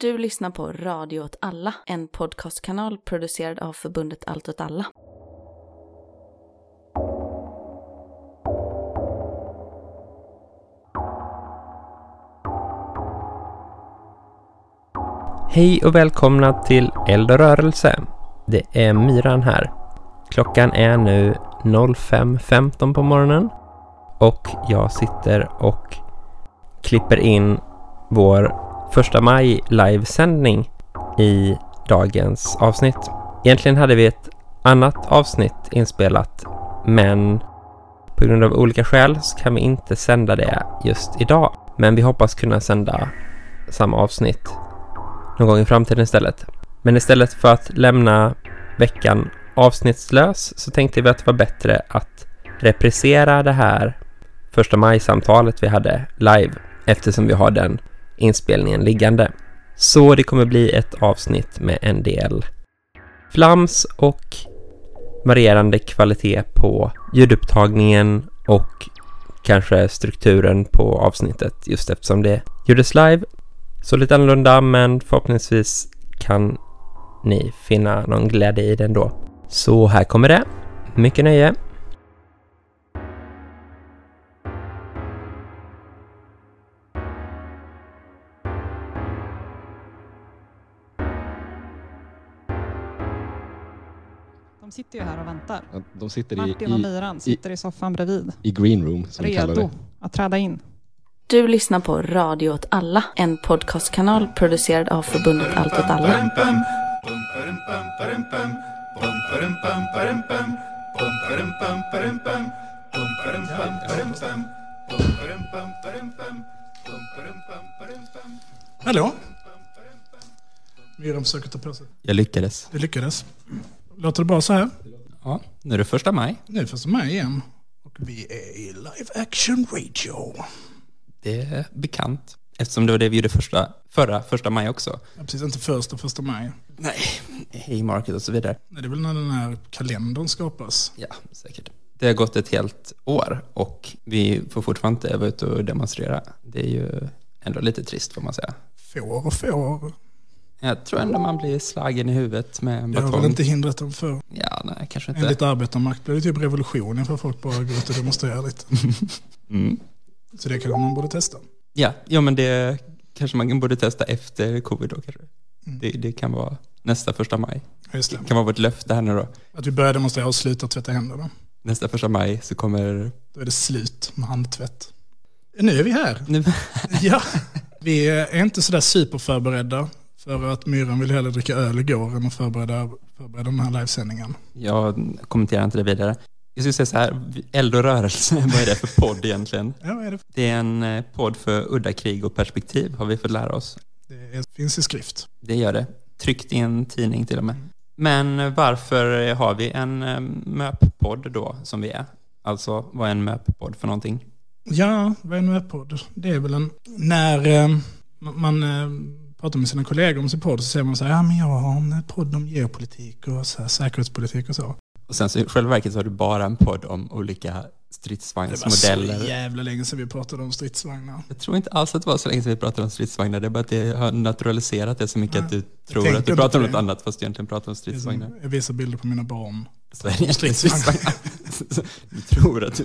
Du lyssnar på Radio åt alla, en podcastkanal producerad av förbundet Allt åt alla. Hej och välkomna till Eld och rörelse. Det är Myran här. Klockan är nu 05.15 på morgonen och jag sitter och klipper in vår första maj livesändning i dagens avsnitt. Egentligen hade vi ett annat avsnitt inspelat men på grund av olika skäl så kan vi inte sända det just idag. Men vi hoppas kunna sända samma avsnitt någon gång i framtiden istället. Men istället för att lämna veckan avsnittslös så tänkte vi att det var bättre att reprisera det här första maj-samtalet vi hade live eftersom vi har den inspelningen liggande. Så det kommer bli ett avsnitt med en del flams och varierande kvalitet på ljudupptagningen och kanske strukturen på avsnittet just eftersom det gjordes live. Så lite annorlunda men förhoppningsvis kan ni finna någon glädje i den då. Så här kommer det. Mycket nöje. De sitter ju här och väntar. Ja, De sitter i, Martin och i, Myran sitter i soffan bredvid. i green room, som vi kallar Redo det. att träda in. Du lyssnar på Radio åt alla, en podcastkanal producerad av förbundet Allt åt alla. Hallå? Myran försöker ta på sig. Jag lyckades. Det lyckades. Låter det bra så här? Ja, nu är det första maj. Nu är det första maj igen. Och vi är i live action radio. Det är bekant. Eftersom det var det vi gjorde första, förra första maj också. Ja, precis, inte första första maj. Nej, hej market och så vidare. Nej, det är väl när den här kalendern skapas. Ja, säkert. Det har gått ett helt år och vi får fortfarande inte vara ute och demonstrera. Det är ju ändå lite trist får man säga. Får och får. Jag tror ändå man blir slagen i huvudet med en Det har väl batong. inte hindrat dem för. Ja, nej, kanske inte. Enligt arbetarmakt blir det typ revolution för folk bara går ut och demonstrerar lite. Mm. Så det kanske man borde testa. Ja, ja, men det kanske man borde testa efter covid då kanske. Mm. Det, det kan vara nästa första maj. Just Det det. kan vara vårt löfte här nu då. Att vi börjar demonstrera och slutar tvätta händerna. Nästa första maj så kommer... Då är det slut med handtvätt. Nu är vi här. Nu, Ja, vi är inte sådär superförberedda. För att Myran ville hellre dricka öl igår än att förbereda, förbereda den här livesändningen. Jag kommenterar inte det vidare. Jag skulle säga så här, eld och rörelse, vad är det för podd egentligen? Ja, vad är det? Det är en eh, podd för udda krig och perspektiv, har vi fått lära oss. Det finns i skrift. Det gör det. Tryckt i en tidning till och med. Men varför har vi en eh, MÖP-podd då, som vi är? Alltså, vad är en MÖP-podd för någonting? Ja, vad är en webpodd? Det är väl en... När eh, man, man eh, pratar med sina kollegor om sin podd så säger man så här, ja men jag har en podd om geopolitik och så här, säkerhetspolitik och så. Och sen så i själva verket så har du bara en podd om olika Det var stridsvagnsmodeller. så jävla länge sedan vi pratade om stridsvagnar. Jag tror inte alls att det var så länge sedan vi pratade om stridsvagnar. Det är bara att det har naturaliserat det så mycket Ja, att du tror att du pratar om något annat fast du egentligen pratar om stridsvagnar. Jag visar bilder på mina barn. Så är det stridsvagnar. du tror att du...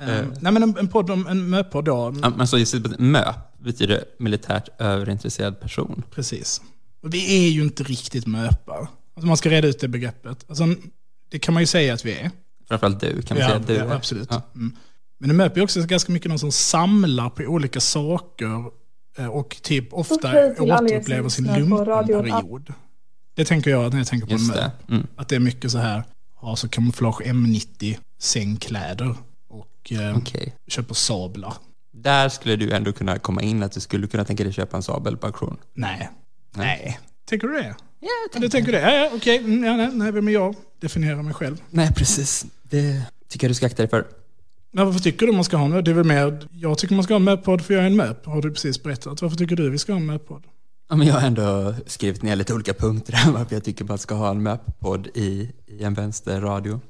Eh, nej men en, en podd om en möpodd då. Ja, men så just det, MÖP betyder militärt överintresserad person. Precis. Och vi är ju inte riktigt möpar. Alltså man ska reda ut det begreppet. Alltså, det kan man ju säga att vi är. Framförallt du kan man ja, säga att du ja, är. absolut. Ja. Mm. Men en möp är också ganska mycket någon som samlar på olika saker eh, och typ ofta som återupplever sin lumpenperiod. Det tänker jag när jag tänker på en möp. det. Mm. Att det är mycket så här, ha så kamouflage M90, sängkläder och eh, Okej. köper sablar. Där skulle du ändå kunna komma in att du skulle kunna tänka dig köpa en sabel på auktion. Nej. Nej. Nej. Tänker du det? Ja, Ja, du tänker det? Ja, ja okej. Mm, Ja, nej, nej, vem är jag? Definiera mig själv. Nej, precis. Det tycker jag du ska akta dig för. Men varför tycker du man ska ha en? Det är väl mer, jag tycker man ska ha en möpodd för jag är en möp, har du precis berättat. Varför tycker du vi ska ha en möpodd? Ja, men jag har ändå skrivit ner lite olika punkter här varför jag tycker man ska ha en MÖP-podd i, i en vänsterradio.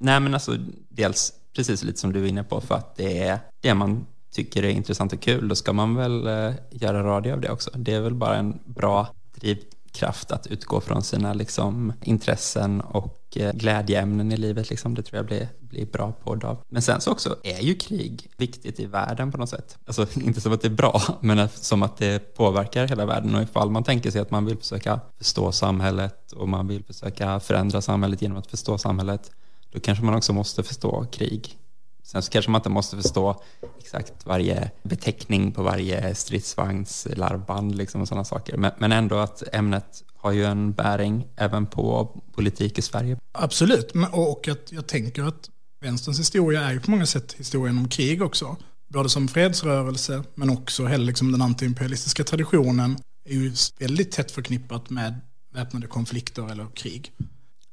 Nej men alltså, dels precis lite som du är inne på för att det är det man tycker är intressant och kul, då ska man väl eh, göra radio av det också. Det är väl bara en bra drivkraft att utgå från sina liksom, intressen och eh, glädjeämnen i livet. Liksom. Det tror jag blir, blir bra podd av. Men sen så också är ju krig viktigt i världen på något sätt. Alltså inte som att det är bra, men som att det påverkar hela världen. Och ifall man tänker sig att man vill försöka förstå samhället och man vill försöka förändra samhället genom att förstå samhället, då kanske man också måste förstå krig. Sen så kanske man inte måste förstå exakt varje beteckning på varje stridsvagns larvband liksom och sådana saker. Men, men ändå att ämnet har ju en bäring även på politik i Sverige. Absolut, Men- och och att jag tänker att vänsterns historia är ju på många sätt historien om krig också. Både som fredsrörelse, men också hela liksom den antiimperialistiska traditionen är ju väldigt tätt förknippat med väpnade konflikter eller krig.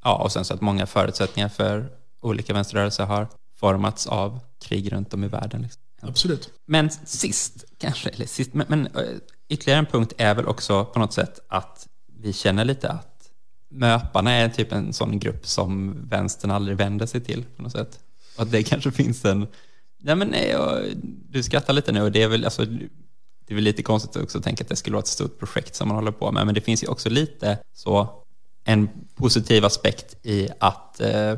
Ja, och sen så att många förutsättningar för olika vänsterrörelser har formats av krig runt om i världen. Liksom. Absolut. Men sist, kanske, eller sist, men, men eh, ytterligare en punkt är väl också på något sätt att vi känner lite att möparna är typ en sån grupp som vänstern aldrig vänder sig till på något sätt. Och att det kanske finns en, nej men nej, du skrattar lite nu och det är väl, alltså, det är väl lite konstigt också att tänka att det skulle vara ett stort projekt som man håller på med, men det finns ju också lite så en positiv aspekt i att eh,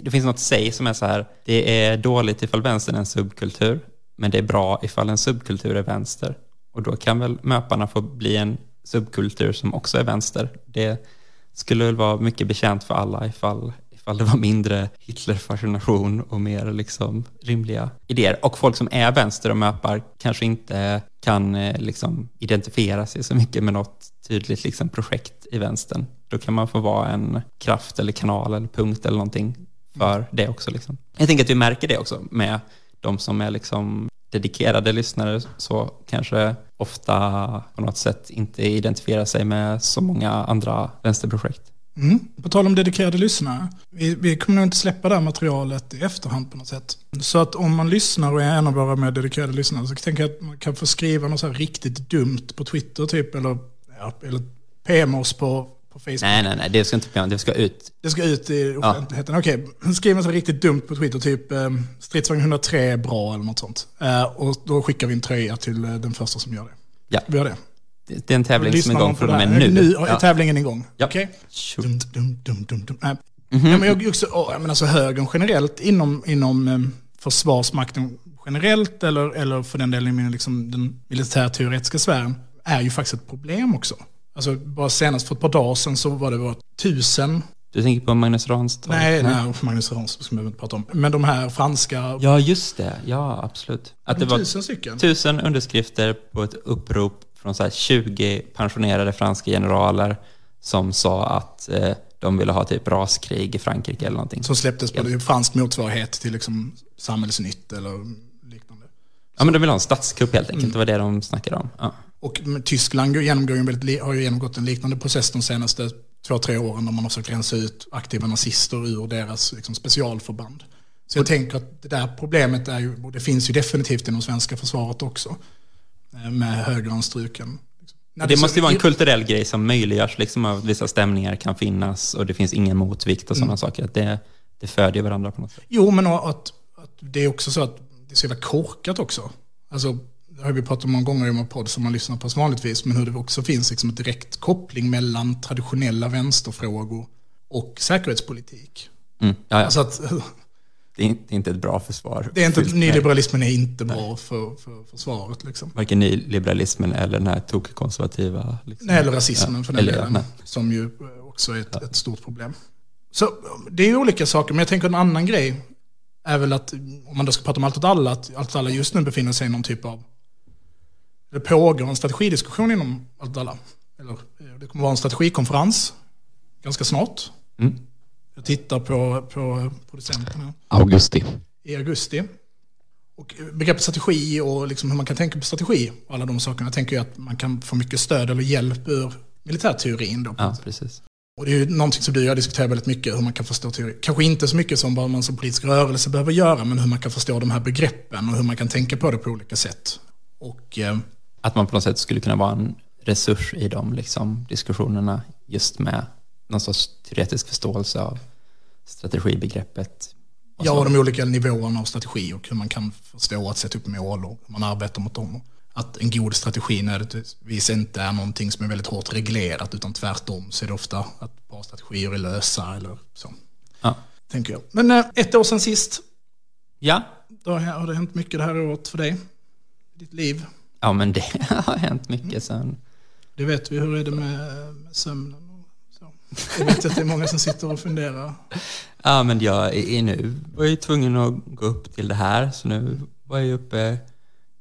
det finns något säg som är så här, det är dåligt ifall vänstern är en subkultur, men det är bra ifall en subkultur är vänster. Och då kan väl möparna få bli en subkultur som också är vänster. Det skulle väl vara mycket bekänt för alla ifall, ifall det var mindre Hitlerfascination och mer liksom rimliga idéer. Och folk som är vänster och möpar kanske inte kan eh, liksom identifiera sig så mycket med något tydligt liksom projekt i vänstern. Då kan man få vara en kraft eller kanal eller punkt eller någonting för det också. Liksom. Jag tänker att vi märker det också med de som är liksom dedikerade lyssnare så kanske ofta på något sätt inte identifierar sig med så många andra vänsterprojekt. Mm. På tal om dedikerade lyssnare. Vi, vi kommer nog inte släppa det här materialet i efterhand på något sätt. Så att om man lyssnar och är en av våra mer dedikerade lyssnare så tänker jag att man kan få skriva något så här riktigt dumt på Twitter typ. Eller, ja, eller PM oss på, på Facebook. Nej, nej, nej, det ska inte det ska ut. Det ska ut i offentligheten. Okej, skriv något så här riktigt dumt på Twitter. Typ eh, stridsvagn 103 är bra eller något sånt. Eh, och då skickar vi en tröja till eh, den första som gör det. Ja. Vi gör det. Det är en tävling som är igång från och med nu. Nu är Ja. tävlingen igång. Ja. Okej? Shoot. Dum, dum, dum, dum, dum. Nej. Mhm. Ja, men jag också, jag menar så högern generellt inom, inom eh, försvarsmakten generellt eller, eller för den delen liksom, den militärteoretiska sfären är ju faktiskt ett problem också. Alltså bara senast för ett par dagar sedan så var det var tusen, Du tänker på Magnus Ranstorp? nej, nej, Magnus Ransson ska man inte prata om, men de här franska, Ja, just det. Ja, absolut. Att det var tusen stycken. tusen underskrifter på ett upprop från så här 20 pensionerade franska generaler som sa att eh, de ville ha typ raskrig i Frankrike eller någonting. Som släpptes på det fransk motsvarighet till liksom Samhällsnytt eller liknande. Ja, men de vill ha en statskupp helt enkelt. Mm. Det var det de snackade om. Ja. Och Tyskland går- genomgår väldigt, har ju genomgått en liknande process de senaste två, tre åren där man har försökt rensa ut aktiva nazister ur deras liksom, specialförband. Så jag tänker att det där problemet är ju, och det finns ju definitivt inom svenska försvaret också, med högeranstruken. Liksom. När Det så- måste ju vara en kulturell grej som möjliggörs, liksom att vissa stämningar kan finnas och det finns ingen motvikt och sådana Mm. saker. Det, det föder varandra på något sätt. Jo, men att, att det är också så att det är så jävla korkat också. Alltså, det har vi pratat om många gånger i vår podd som man lyssnar på vanligtvis, men hur det också finns liksom ett direkt koppling mellan traditionella vänsterfrågor och säkerhetspolitik. Mm. Ja, ja. Alltså att, det, är, inte- ett bra försvar. det är inte, nyliberalismen är inte bra för, för försvaret. Liksom. Varken nyliberalismen eller den här tokkonservativa... Liksom. Nej, eller rasismen Ja, för den eller- delen, nej. som ju också är ett, ett stort problem. Så det är ju olika saker, men jag tänker en annan grej är väl att, om man då ska prata om allt åt alla, att allt åt alla just nu befinner sig i någon typ av, det pågår en strategidiskussion inom allt åt alla. Eller eh, det kommer vara en strategikonferens ganska snart. Mm. Jag tittar på, på producenterna Augusti. i augusti. Och begreppet strategi och liksom hur man kan tänka på strategi och alla de sakerna tänker jag att man kan få mycket stöd eller hjälp ur militärteorin. Då. Ja, precis. Och det är ju någonting som du och jag diskuterar väldigt mycket, hur man kan förstå teori. Kanske inte så mycket som vad man som politisk rörelse behöver göra, men hur man kan förstå de här begreppen och hur man kan tänka på det på olika sätt. Och eh, Att man på något sätt skulle kunna vara en resurs i de liksom, diskussionerna just med någon sorts teoretisk förståelse av strategibegreppet Ja, och de olika nivåerna av strategi och hur man kan förstå att sätta upp mål och hur man arbetar mot dem. Att en god strategi nödvändigtvis inte är någonting som är väldigt hårt reglerat utan tvärtom så är det ofta att bra strategier är lösa eller så. Ja. Tänker jag. Men eh, ett år sedan sist, Ja. då har det hänt mycket det här året för dig. I ditt liv. ja, men det har hänt mycket sen. Det vet vi, hur är det med, med sömnen och? Jag vet att det är många som sitter och funderar. Ja, men jag är nu var jag tvungen att gå upp till det här, så nu var jag uppe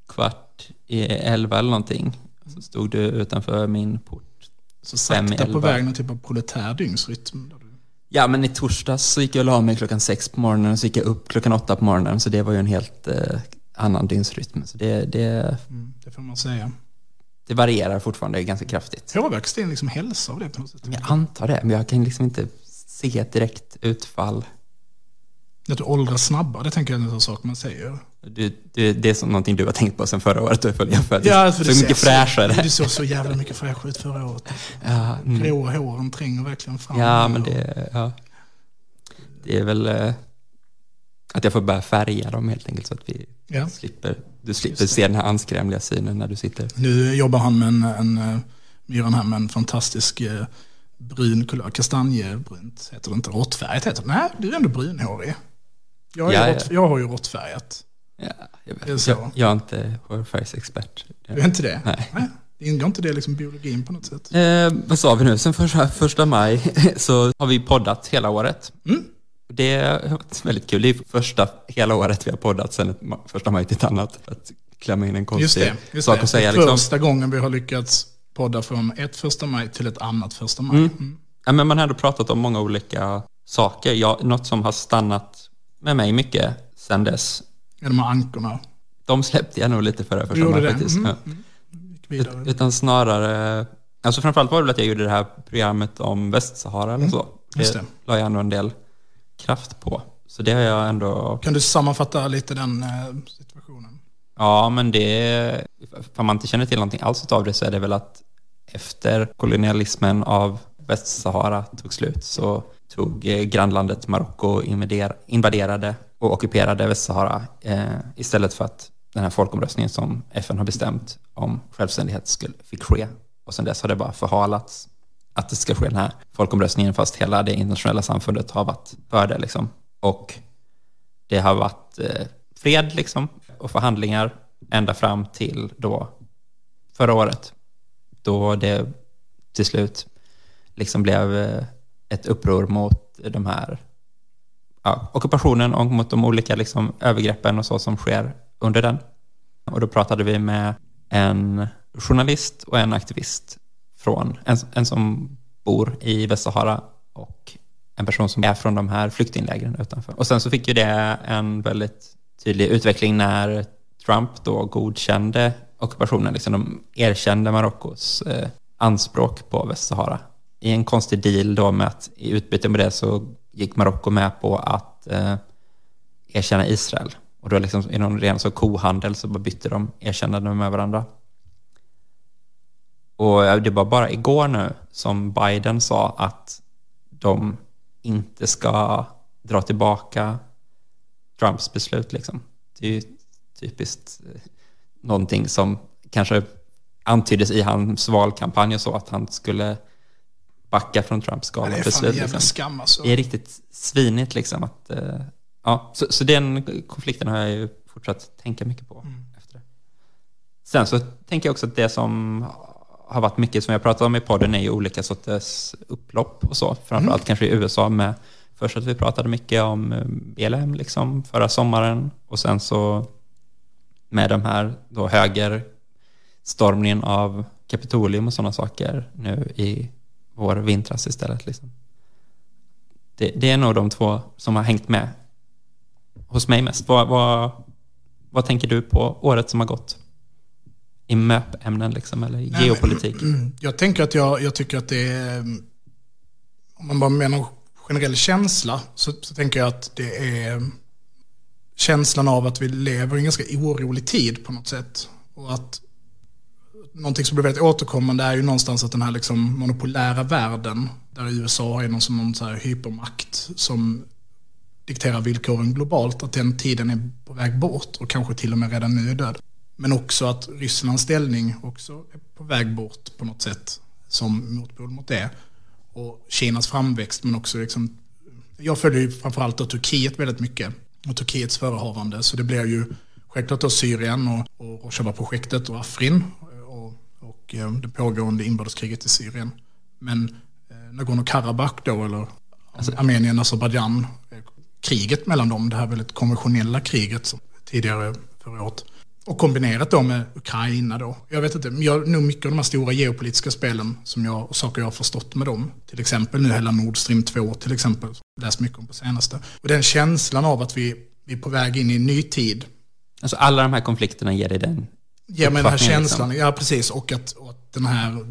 kvart i elva eller någonting. Så stod du utanför min port. Så sakta på väg någon typ av proletär dygnsrytm. Ja, men i torsdags så gick jag och la mig klockan sex på morgonen och så gick jag upp klockan åtta på morgonen, så det var ju en helt eh, annan dygnsrytm. Så det, det, Mm, det får man säga. Det varierar fortfarande ganska kraftigt. Påverkas din liksom hälsa av det på något sätt? Jag antar det, men jag kan liksom inte se ett direkt utfall. Att du åldras snabbare, det tänker jag är en sak man säger. Det, det, det är som någonting du har tänkt på sen förra året, du följer för att du för så det mycket ser fräschare. Du såg så jävla mycket fräschare ut förra året. Ja, mm. Gråa håren tränger verkligen fram. ja, men det, ja. det är väl eh, att jag får börja färga dem helt enkelt så att vi Ja. slipper, du slipper se den här anskrämliga synen när du sitter. Nu jobbar han med en, en eh, Myran här med en fantastisk eh, brun kulör, kastanjebrunt heter det inte, råttfärgat heter det. Nej, du är ändå brunhårig. Jag, Ja, ja. rått, jag har ju råttfärgat. Ja, jag, vet. så. Jag, jag är inte hårfärgsexpert. Du är inte det? Nej. Det ingår inte det liksom biologin på något sätt? Eh, vad sa vi nu? Sen första, första maj så har vi poddat hela året. Mm. Det har varit väldigt kul. Det är första hela året vi har poddat sen ett, första maj till ett annat. Att klämma in en Just konstig det. Just sak att säga. Det Liksom. Första gången vi har lyckats podda från ett första maj till ett annat första maj. Mm. Mm. Ja, men man har ändå pratat om många olika saker. Jag, något som har stannat med mig mycket sen dess. Ja, de här ankorna. De släppte jag nog lite förra första maj faktiskt. Mm. Mm. Ut- Utan snarare, alltså framförallt var det väl att jag gjorde det här programmet om Västsahara eller så. Mm. Just det. la jag ändå en del kraft på. Så det har jag ändå, Kan du sammanfatta lite den eh, situationen? ja men det, om man inte känner till någonting alls av det så är det väl att efter kolonialismen av Västsahara tog slut så tog eh, grannlandet Marocko invader, invaderade och ockuperade Västsahara eh, istället för att den här folkomröstningen som FN har bestämt om självständighet skulle, fick ske. Och sen dess har det bara förhalats att det ska ske den här folkomröstningen fast hela det internationella samfundet har varit för det. Liksom. Och det har varit eh, fred liksom, och förhandlingar ända fram till då förra året då det till slut liksom blev eh, ett uppror mot de här ja, ockupationen och mot de olika liksom, övergreppen och så som sker under den. Och då pratade vi med en journalist och en aktivist från en, en som bor i Västsahara och en person som är från de här flyktinglägren utanför. Och sen så fick ju det en väldigt tydlig utveckling när Trump då godkände ockupationen. Liksom de erkände Marockos eh, anspråk på Västsahara. I en konstig deal då med att i utbyte med det så gick Marocko med på att eh, erkänna Israel. Och då liksom i någon ren så kohandel så bara bytte de erkännanden med varandra. Och det var bara igår nu som Biden sa att de inte ska dra tillbaka Trumps beslut. Liksom. Det är ju typiskt eh, någonting som kanske antyddes i hans valkampanj och så, att han skulle backa från Trumps galna beslut. jävla Liksom. skam alltså. Det är riktigt svinigt liksom. Att, eh, ja, så, så den konflikten har jag ju fortsatt tänka mycket på. Mm. Efter det. Sen så tänker jag också att det som har varit mycket som jag pratat om i podden är ju olika sorters upplopp och så. Framförallt Mm. kanske i USA med först att vi pratade mycket om eh, BLM liksom förra sommaren och sen så med de här då högerstormningen av Kapitolium och sådana saker nu i vår vintras istället. Liksom. Det, det är nog de två som har hängt med hos mig mest. Vad, vad, vad tänker du på året som har gått? I MÖP-ämnen liksom, eller Nej, geopolitik? Jag tänker att jag, jag tycker att det är, om man bara menar generell känsla, så, så tänker jag att det är känslan av att vi lever i en ganska orolig tid på något sätt. Och att någonting som blir väldigt återkommande är ju någonstans att den här liksom monopolära världen, där USA är någon som någon så här hypermakt som dikterar villkoren globalt, att den tiden är på väg bort och kanske till och med redan nu är död. Men också att Rysslands ställning också är på väg bort på något sätt som motpol mot det. Och Kinas framväxt men också liksom, jag följer ju framförallt då Turkiet väldigt mycket och Turkiets förehavande så det blir ju självklart då Syrien och, och Rojava-projektet och Afrin och, och eh, det pågående inbördeskriget i Syrien. Men eh, Nagorno-Karabach då eller Armenien, Azerbajdzjan, eh, kriget mellan dem, det här väldigt konventionella kriget som tidigare förra året. Och kombinerat då med Ukraina då. Jag vet inte, jag, nog mycket av de här stora geopolitiska spelen som jag, och saker jag har förstått med dem. Till exempel nu hela Nord Stream 2 till exempel. Läst mycket om på senaste. Och den känslan av att vi, vi är på väg in i en ny tid. Alltså alla de här konflikterna ger dig den Ger mig den här uppfattningen, känslan, ja precis. Och att, och att den här,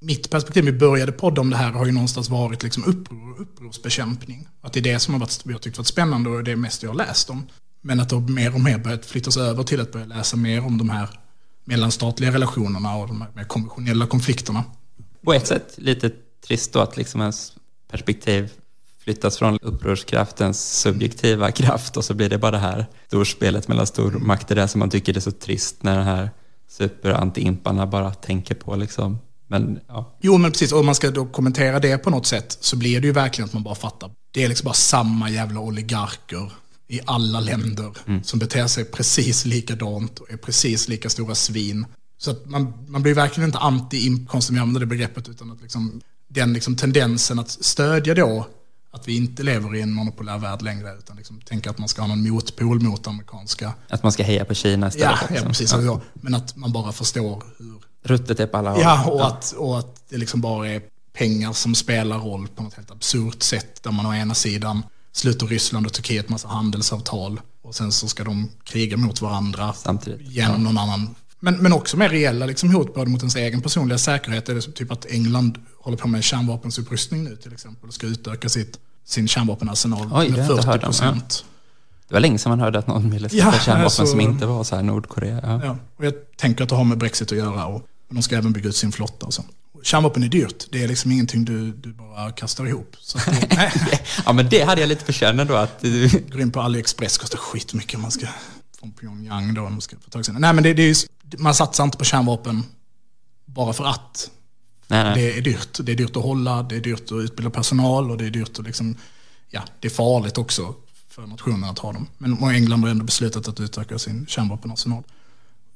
mitt perspektiv, vi började podda om det här, har ju någonstans varit liksom uppror, upprorsbekämpning. Att det är det som har varit, vi har tyckt varit spännande och det är mest jag har läst om. Men att det har mer och mer börjat flyttas över till att börja läsa mer om de här mellanstatliga relationerna och de här mer konventionella konflikterna. På ett sätt lite trist då att liksom ens perspektiv flyttas från upprorskraftens subjektiva kraft och så blir det bara det här storspelet mellan stormakter där som man tycker är så trist när den här super-anti-imparna bara tänker på liksom. Men ja, Jo, men precis. Och om man ska då kommentera det på något sätt så blir det ju verkligen att man bara fattar. Det är liksom bara samma jävla oligarker i alla länder som beter sig precis likadant och är precis lika stora svin. Så att man, man blir verkligen inte anti konstigt jag använder det begreppet, utan att liksom, den liksom tendensen att stödja då att vi inte lever i en monopolär värld längre, utan liksom tänka att man ska ha någon motpol mot amerikanska. att man ska heja på Kina istället. Ja, ja liksom. precis. Så. Men att man bara förstår hur Ruttet är på alla håll. Ja, och att, och att det liksom bara är pengar som spelar roll på något helt absurt sätt. Där man å ena sidan sluter Ryssland och Turkiet massa handelsavtal och sen så ska de kriga mot varandra Samtidigt. genom någon annan. Men, men också med reella liksom, hot både mot ens egen personliga säkerhet. Är det som typ att England håller på med en kärnvapensupprustning nu till exempel och ska utöka sitt, sin kärnvapenarsenal Oj, med har jag inte 40 hört om, procent. Det var länge sedan man hörde att någon ville skaffa Ja, kärnvapen alltså- som inte var så här Nordkorea. Ja. Ja, och jag tänker att det har med Brexit att göra och de ska även bygga ut sin flotta och så. Kärnvapen är dyrt, det är liksom ingenting du, du bara kastar ihop. Så det, ja, men det hade jag lite på känn då att går in på AliExpress, kostar skitmycket om man ska från Pyongyang då. om Man ska få tag i Nej men det, det är, man satsar inte på kärnvapen bara för att. Nej, nej. Det är dyrt. Det är dyrt att hålla, det är dyrt att utbilda personal och det är dyrt att liksom, ja, det är farligt också för nationen att ha dem. Men England har ändå beslutat att utöka sin kärnvapenarsenal.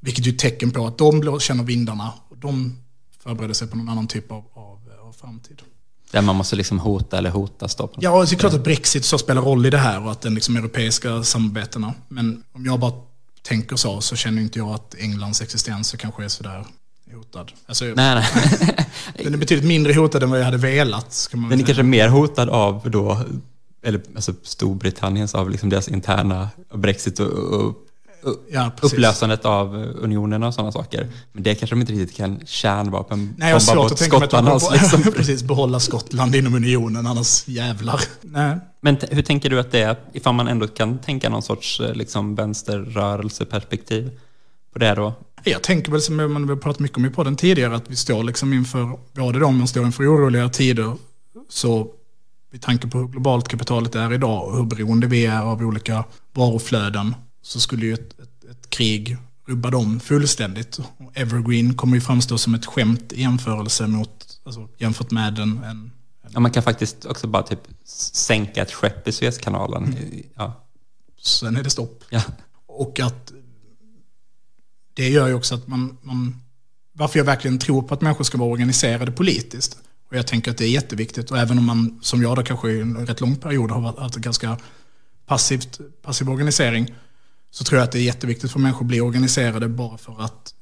Vilket är ett tecken på att de känner vindarna och de förbereder sig på någon annan typ av, av, av framtid. Där man måste liksom hota eller hotas då. Ja, och det är klart att Brexit så spelar roll i det här och att den liksom europeiska samarbetena. Men om jag bara tänker så, så känner inte jag att Englands existens så kanske är sådär hotad. Alltså, Nej, nej. Den är betydligt mindre hotad än vad jag hade velat. Ska man Den är kanske mer hotad av då, eller alltså Storbritanniens, av liksom deras interna Brexit och, och ja, precis. upplösandet av unionen och sådana saker. Men det kanske de inte riktigt kan kärnvapen Nej, jag har svårt att tänka mig att de kommer liksom. precis behålla Skottland inom unionen, annars jävlar. Nej. Men hur tänker du att det är, ifall man ändå kan tänka någon sorts eh, liksom, vänsterrörelseperspektiv på det då? Jag tänker väl som man har pratat mycket om i podden tidigare, att vi står liksom inför, både de som står inför oroliga tider, så med tanke på hur globalt kapitalet är idag och hur beroende vi är av olika varuflöden, så skulle ju ett, ett, ett krig rubba dem fullständigt. Evergreen kommer ju framstå som ett skämt i jämförelse mot, alltså jämfört med en, en Ja, man kan faktiskt också bara typ sänka ett skepp i Suezkanalen. Ja. sen är det stopp. Ja. Och att det gör ju också att man, man, varför jag verkligen tror på att människor ska vara organiserade politiskt. Och jag tänker att det är jätteviktigt. Och även om man, som jag då kanske i en rätt lång period har varit ganska passivt, passiv organisering, så tror jag att det är jätteviktigt för människor att bli organiserade bara för att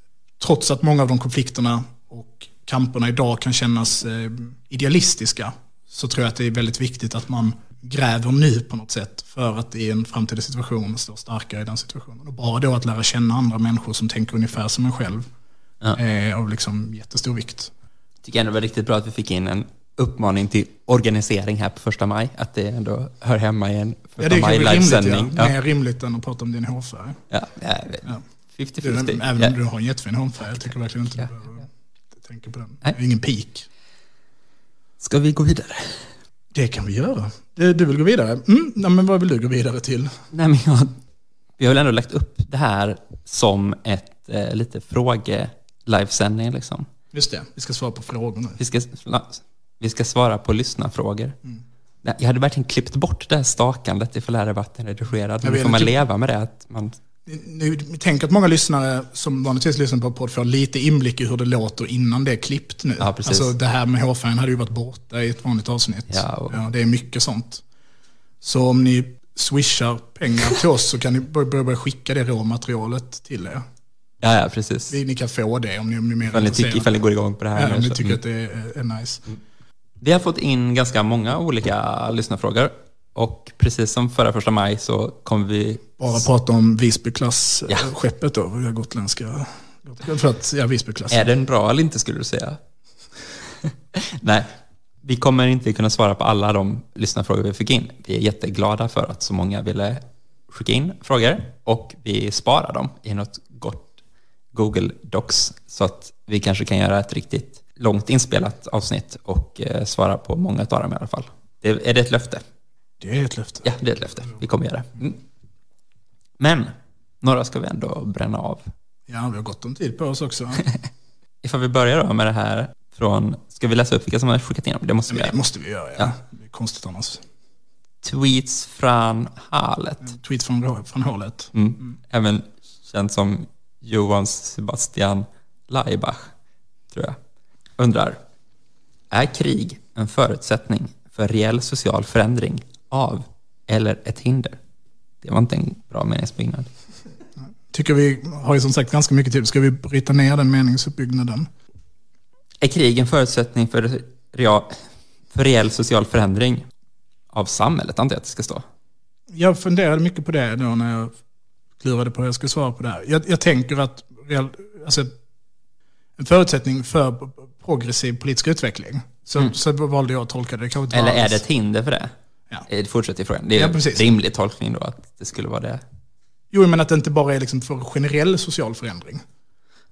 trots att många av de konflikterna och kamperna idag kan kännas eh, idealistiska, så tror jag att det är väldigt viktigt att man gräver nu på något sätt för att i en framtida situation stå starkare i den situationen. Och bara då att lära känna andra människor som tänker ungefär som en själv Ja. är av liksom jättestor vikt. tycker ändå det var riktigt bra att vi fick in en uppmaning till organisering här på första maj. Att det ändå hör hemma i en Ja, det är maj rimligt, ja. livesändning. Ja. Mer rimligt än att prata om din hårfärg. Ja, ja, Ja. 50-50. Du, även Ja. om du har en jättefin hårfärg, jag tycker verkligen inte du behöver tänka på den. Nej. Det är ingen peak. Ska vi gå vidare? Det kan vi göra. Du, du vill gå vidare? Mm, nej, men vad vill du gå vidare till? Nej, men jag, vi har väl ändå lagt upp det här som ett eh, lite fråge-livesändning. Liksom. Just det, vi ska svara på frågor nu. Vi, ska, vi ska svara på lyssnarfrågor. Nej, Jag hade verkligen klippt bort det här stakandet ifall det hade varit en redigerad. Nu får man leva med det. Att man, Nu, tänk att många lyssnare som vanligtvis lyssnar på podd får lite inblick i hur det låter innan det är klippt nu. Ja, precis. Alltså det här med hårfärgen hade ju varit borta i ett vanligt avsnitt. Ja, och- det är mycket sånt. Så om ni swishar pengar till oss så kan ni börja, börja skicka det råmaterialet till er. ja, ja, precis. Ni kan få det om ni, om ni är mer Ifall ni, tycker, ifall ni går igång på det här. Ja, om ni tycker mm. att det är, är nice. Vi har fått in ganska många olika lyssnarfrågor. Och precis som förra första maj så kommer vi... Bara prata om Visbyklass, Ja. eh, då, gotländska. För att, ja, Visbyklass. Är den bra eller inte skulle du säga? Nej, vi kommer inte kunna svara på alla de lyssnarfrågor vi fick in. Vi är jätteglada för att så många ville skicka in frågor och vi sparar dem i något gott Google Docs så att vi kanske kan göra ett riktigt långt inspelat avsnitt och eh, svara på många av dem i alla fall. Det, är det ett löfte? Det är ett löfte. Ja, det är ett löfte. Vi kommer göra det. Mm. Men några ska vi ändå bränna av. Ja, vi har gott om tid på oss också. Ifall vi börjar då med det här från, ska vi läsa upp vilka som har skickat in dem? Det måste vi det göra. måste vi göra, ja. Ja. Det är konstigt annars. Tweets från Halet. Tweet från, från hålet. Mm. Även känd som Johan Sebastian Laibach, tror jag. Undrar, är krig en förutsättning för reell social förändring av eller ett hinder? Det var inte en bra meningsbyggnad. Tycker vi har ju som sagt ganska mycket tid. Ska vi bryta ner den meningsuppbyggnaden? Är krig en förutsättning för, real, för reell social förändring av samhället, antar jag att det ska stå? Jag funderade mycket på det då när jag klurade på hur jag skulle svara på det här. Jag, jag tänker att real, alltså, en förutsättning för progressiv politisk utveckling. Så, så valde jag att tolka det. det Mm. Eller är det ett hinder för det? Ja. Det fortsätter frågan. Det är Ja, en rimlig tolkning då att det skulle vara det. Jo, men att det inte bara är liksom för generell social förändring.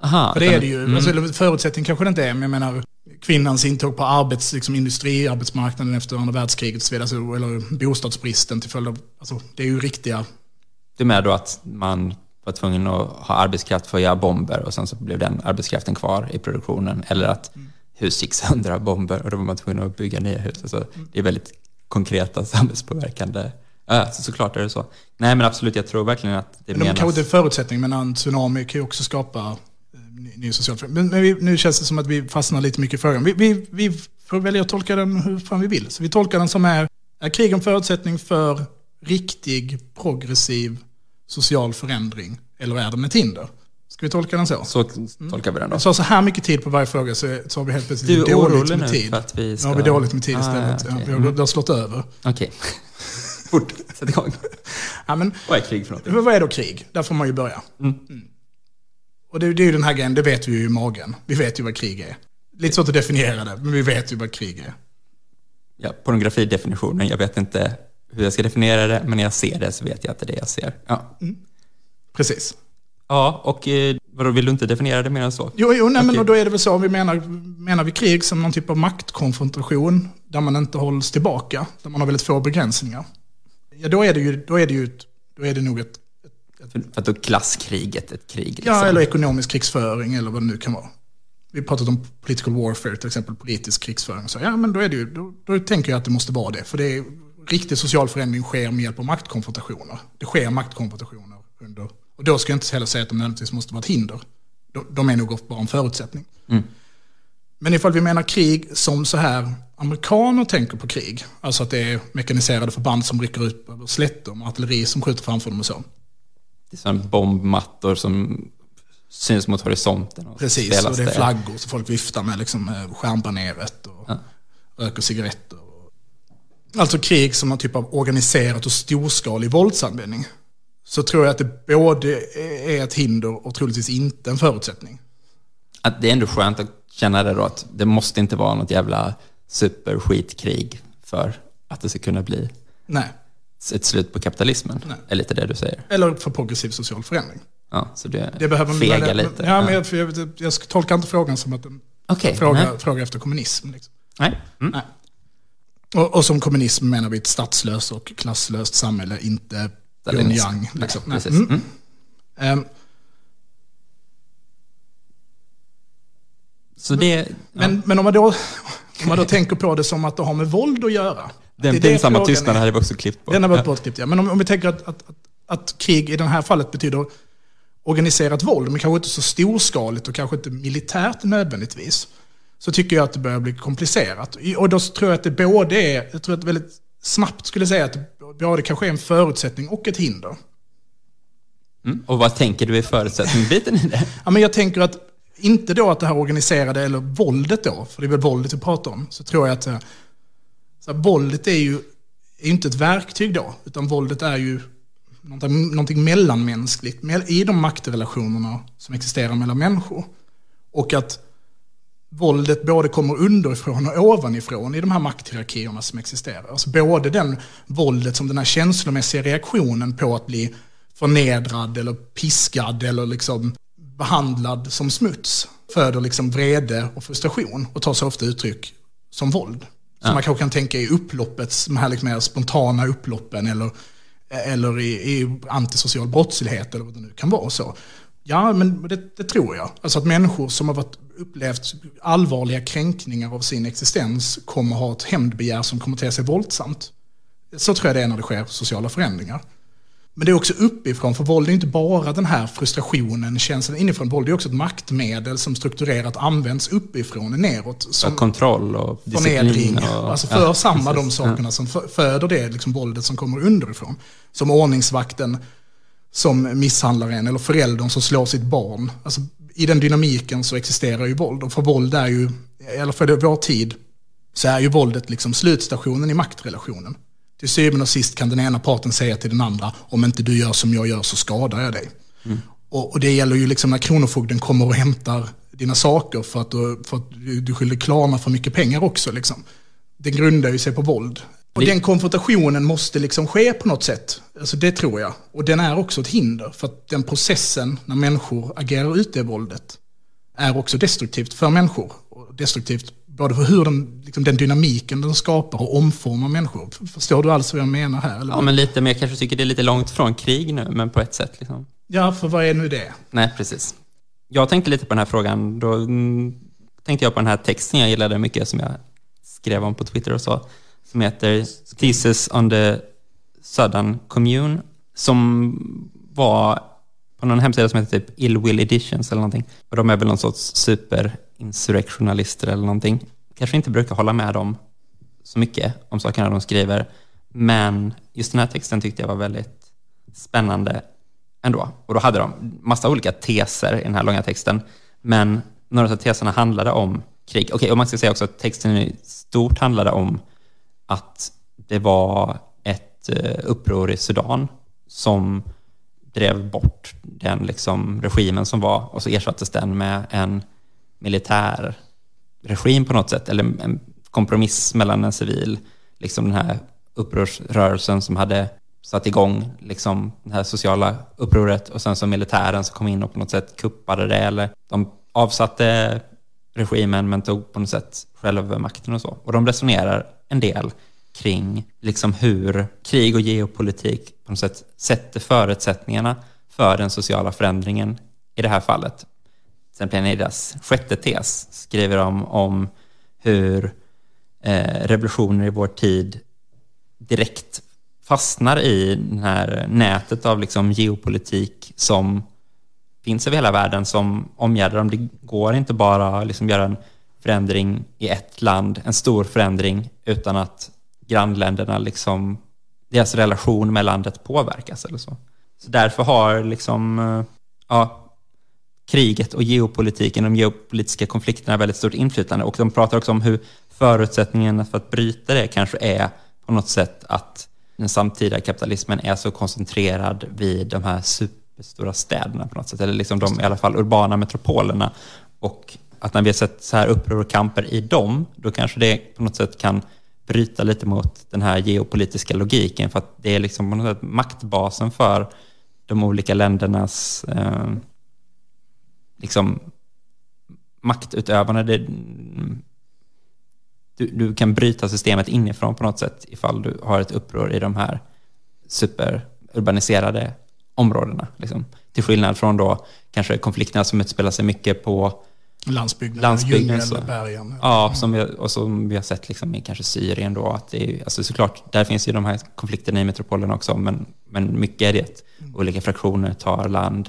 Aha, För det är det ju. Mm. Alltså, förutsättning kanske det inte är, men jag menar kvinnans intåg på arbets, liksom, industriarbetsmarknaden efter andra världskriget och så vidare, alltså, eller bostadsbristen till följd av, alltså, det är ju riktiga, Det är med då att man var tvungen att ha arbetskraft för att göra bomber och sen så blev den arbetskraften kvar i produktionen. Eller att Mm. hus gick sönder av bomber och då var man tvungen att bygga nya hus. Alltså, det är väldigt konkreta samhällspåverkande. Ja, så såklart är det så. Nej men absolut, jag tror verkligen att det men de menas... kanske inte är förutsättning, men en tsunami kan ju också skapa eh, ny, ny social. Men, men vi, nu känns det som att vi fastnar lite mycket i frågan. Vi, vi, vi får välja att tolka den hur fan vi vill. Så vi tolkar den som är, är krig en förutsättning för riktig, progressiv social förändring? Eller är den ett hinder? Ska vi tolka den så? Så tolkar vi den då. Sa så här mycket tid på varje fråga så, så har vi helt plötsligt Du är dåligt orolig med nu tid. för att vi Nu ska... har vi dåligt med tid Ah, istället. okej. ja, vi har, det har slått över. Okej. Fort, sätt igång. Ja, men, Vad är krig för någonting? vad är då krig? Där får man ju börja. Mm. Och det, det är ju den här grejen, det vet vi ju i magen. Vi vet ju vad krig är. Lite svårt att definiera det, men vi vet ju vad krig är. Ja, pornografidefinitionen, jag vet inte hur jag ska definiera det, men när jag ser det så vet jag att det är det jag ser. Ja, Precis. ja och eh, vadå, vill du inte definiera det mer än så? Jo, jo nej, men då är det väl så, vi menar, menar vi krig som någon typ av maktkonfrontation där man inte hålls tillbaka, där man har väldigt få begränsningar. Ja, då är det ju, då är det ju ett, då är det nog ett, För, för att då klasskriget ett krig. Liksom. ja, eller ekonomisk krigsföring eller vad det nu kan vara. Vi pratat om political warfare, till exempel politisk krigsföring. Så, ja, men då, är det ju, då, då tänker jag att det måste vara det. För det är, riktig social förändring sker med hjälp av maktkonfrontationer. Det sker maktkonfrontationer under... Och då ska jag inte heller säga att de nödvändigtvis måste vara ett hinder. De, de är nog bara en förutsättning. Mm. Men ifall vi menar krig som så här amerikaner tänker på krig, alltså att det är mekaniserade förband som rycker ut över slätter med artilleri som skjuter framför dem och så. Det är sådana bombmattor som syns mot horisonten. Och Precis, och det är flaggor som folk viftar med, liksom eh, stjärnbaneret och Ja. röker cigaretter. Alltså krig som en typ av organiserat och storskalig våldsanvändning. Så tror jag att det både är ett hinder och troligtvis inte en förutsättning. Att det är ändå skönt att känna det då, att det måste inte vara något jävla superskitkrig för att det ska kunna bli Nej. ett slut på kapitalismen. Nej. är lite det du säger. Eller för progressiv social förändring. Ja, så det, Det behöver fega men, lite. Ja, men jag, jag, jag tolkar inte frågan som att en Okej, fråga, fråga efter kommunism. Liksom. nej. Mm. Nej. Och, och som kommunism menar vi ett statslöst och klasslöst samhälle, inte Pyongyang. Liksom. Nej, precis. Mm. Mm. Ehm, Så det, Men, men om, man då, om man då tänker på det som att det har med våld att göra. den det är det pinsamma tystnaden hade vi också klippt på. Den har varit bortklippt, ja. Men om, om vi tänker att, att, att, att krig i det här fallet betyder organiserat våld, men kanske inte så storskaligt och kanske inte militärt nödvändigtvis, så tycker jag att det börjar bli komplicerat. Och då tror jag att det både är, jag tror att väldigt snabbt skulle säga att det både kanske är en förutsättning och ett hinder. Mm. Och vad tänker du i förutsättningsbiten i det? Ja, men jag tänker att, inte då att det här organiserade, eller våldet då, för det är väl våldet vi pratar om, så tror jag att eh, så här, våldet är ju är inte ett verktyg då, utan våldet är ju någonting, någonting mellanmänskligt mell- i de maktrelationerna som existerar mellan människor. Och att våldet både kommer underifrån och ovanifrån i de här makthierarkierna som existerar. Alltså både den våldet som den här känslomässiga reaktionen på att bli förnedrad eller piskad eller liksom behandlad som smuts föder liksom vrede och frustration och tar sig ofta uttryck som våld. Som man kanske kan tänka i upploppet, de här liksom mer spontana upploppen eller, eller i, i antisocial brottslighet eller vad det nu kan vara. så. Ja, men det, det tror jag. Alltså att människor som har varit, upplevt allvarliga kränkningar av sin existens kommer ha ett hämndbegär som kommer te sig våldsamt. Så tror jag det är när det sker sociala förändringar. Men det är också uppifrån, för våld är inte bara den här frustrationen, känslan inifrån. Våld är också ett maktmedel som strukturerat används uppifrån och neråt. Som kontroll och disciplin. Och, alltså för ja, samma de precis. sakerna som fö- föder det liksom våldet som kommer underifrån. Som ordningsvakten som misshandlar en, eller föräldern som slår sitt barn. Alltså, I den dynamiken så existerar ju våld. Och för våld är ju, eller för vår tid, så är ju våldet liksom slutstationen i maktrelationen. Till syvende och sist kan den ena parten säga till den andra, om inte du gör som jag gör så skadar jag dig. Och, och det gäller ju liksom när Kronofogden kommer och hämtar dina saker för att du, för att du, skyller Klarna för mycket pengar också. Liksom. Den grundar ju sig på våld. Och den konfrontationen måste liksom ske på något sätt. Alltså det tror jag. Och den är också ett hinder. För att den processen, när människor agerar ut det våldet, är också destruktivt för människor. Och destruktivt både för hur den, liksom den dynamiken den skapar och omformar människor. Förstår du alls vad jag menar här? Eller? Ja, men lite, men jag kanske tycker det är lite långt från krig nu, men på ett sätt. Liksom. ja, för vad är nu det? Nej, precis. Jag tänkte lite på den här frågan. Då mm, tänkte jag på den här texten jag gillade mycket som jag skrev om på Twitter och så. Som heter Thesis on the Southern Commune. Som var på någon hemsida som heter typ Ill Will Editions eller någonting. Och de är väl någon sorts superinsurrectionalister eller någonting. Kanske inte brukar hålla med dem så mycket om sakerna de skriver. Men just den här texten tyckte jag var väldigt spännande ändå. Och då hade de massa olika teser i den här långa texten. Men några av teserna handlade om krig. Okej, och man ska säga också att texten i stort handlade om att det var ett eh, uppror i Sudan som drev bort den liksom, regimen som var och så ersattes den med en militär regim på något sätt, eller en kompromiss mellan en civil, liksom den här upprorsrörelsen som hade satt igång liksom det här sociala upproret och sen så militären som kom in och på något sätt kuppade det eller de avsatte regimen men tog på något sätt själv över makten och så. Och de resonerar en del kring liksom hur krig och geopolitik på något sätt sätter förutsättningarna för den sociala förändringen i det här fallet. Till exempel i deras sjätte tes skriver de om hur eh, revolutioner i vår tid direkt fastnar i det här nätet av liksom geopolitik som finns över hela världen som omgärdar dem. Det går inte bara att liksom göra en förändring i ett land, en stor förändring, utan att grannländerna, liksom, deras relation med landet påverkas eller så. Så därför har liksom, eh, ja, kriget och geopolitiken, de geopolitiska konflikterna väldigt stort inflytande och de pratar också om hur förutsättningarna för att bryta det kanske är på något sätt att den samtida kapitalismen är så koncentrerad vid de här superstora städerna på något sätt, eller liksom de i alla fall urbana metropolerna. Och att när vi har sett så här uppror och kamper i dem, då kanske det på något sätt kan bryta lite mot den här geopolitiska logiken, för att det är liksom på något sätt maktbasen för de olika ländernas eh, liksom maktutövande. Det, du, du kan bryta systemet inifrån på något sätt ifall du har ett uppror i de här superurbaniserade områdena. Liksom. Till skillnad från då kanske konflikterna som utspelar sig mycket på Landsbygden, Landsbygden, så. bergen. Ja, som vi, och som vi har sett liksom i kanske Syrien då. Att det är, alltså såklart, där finns ju de här konflikterna i metropolen också, men, men mycket är det att olika fraktioner tar land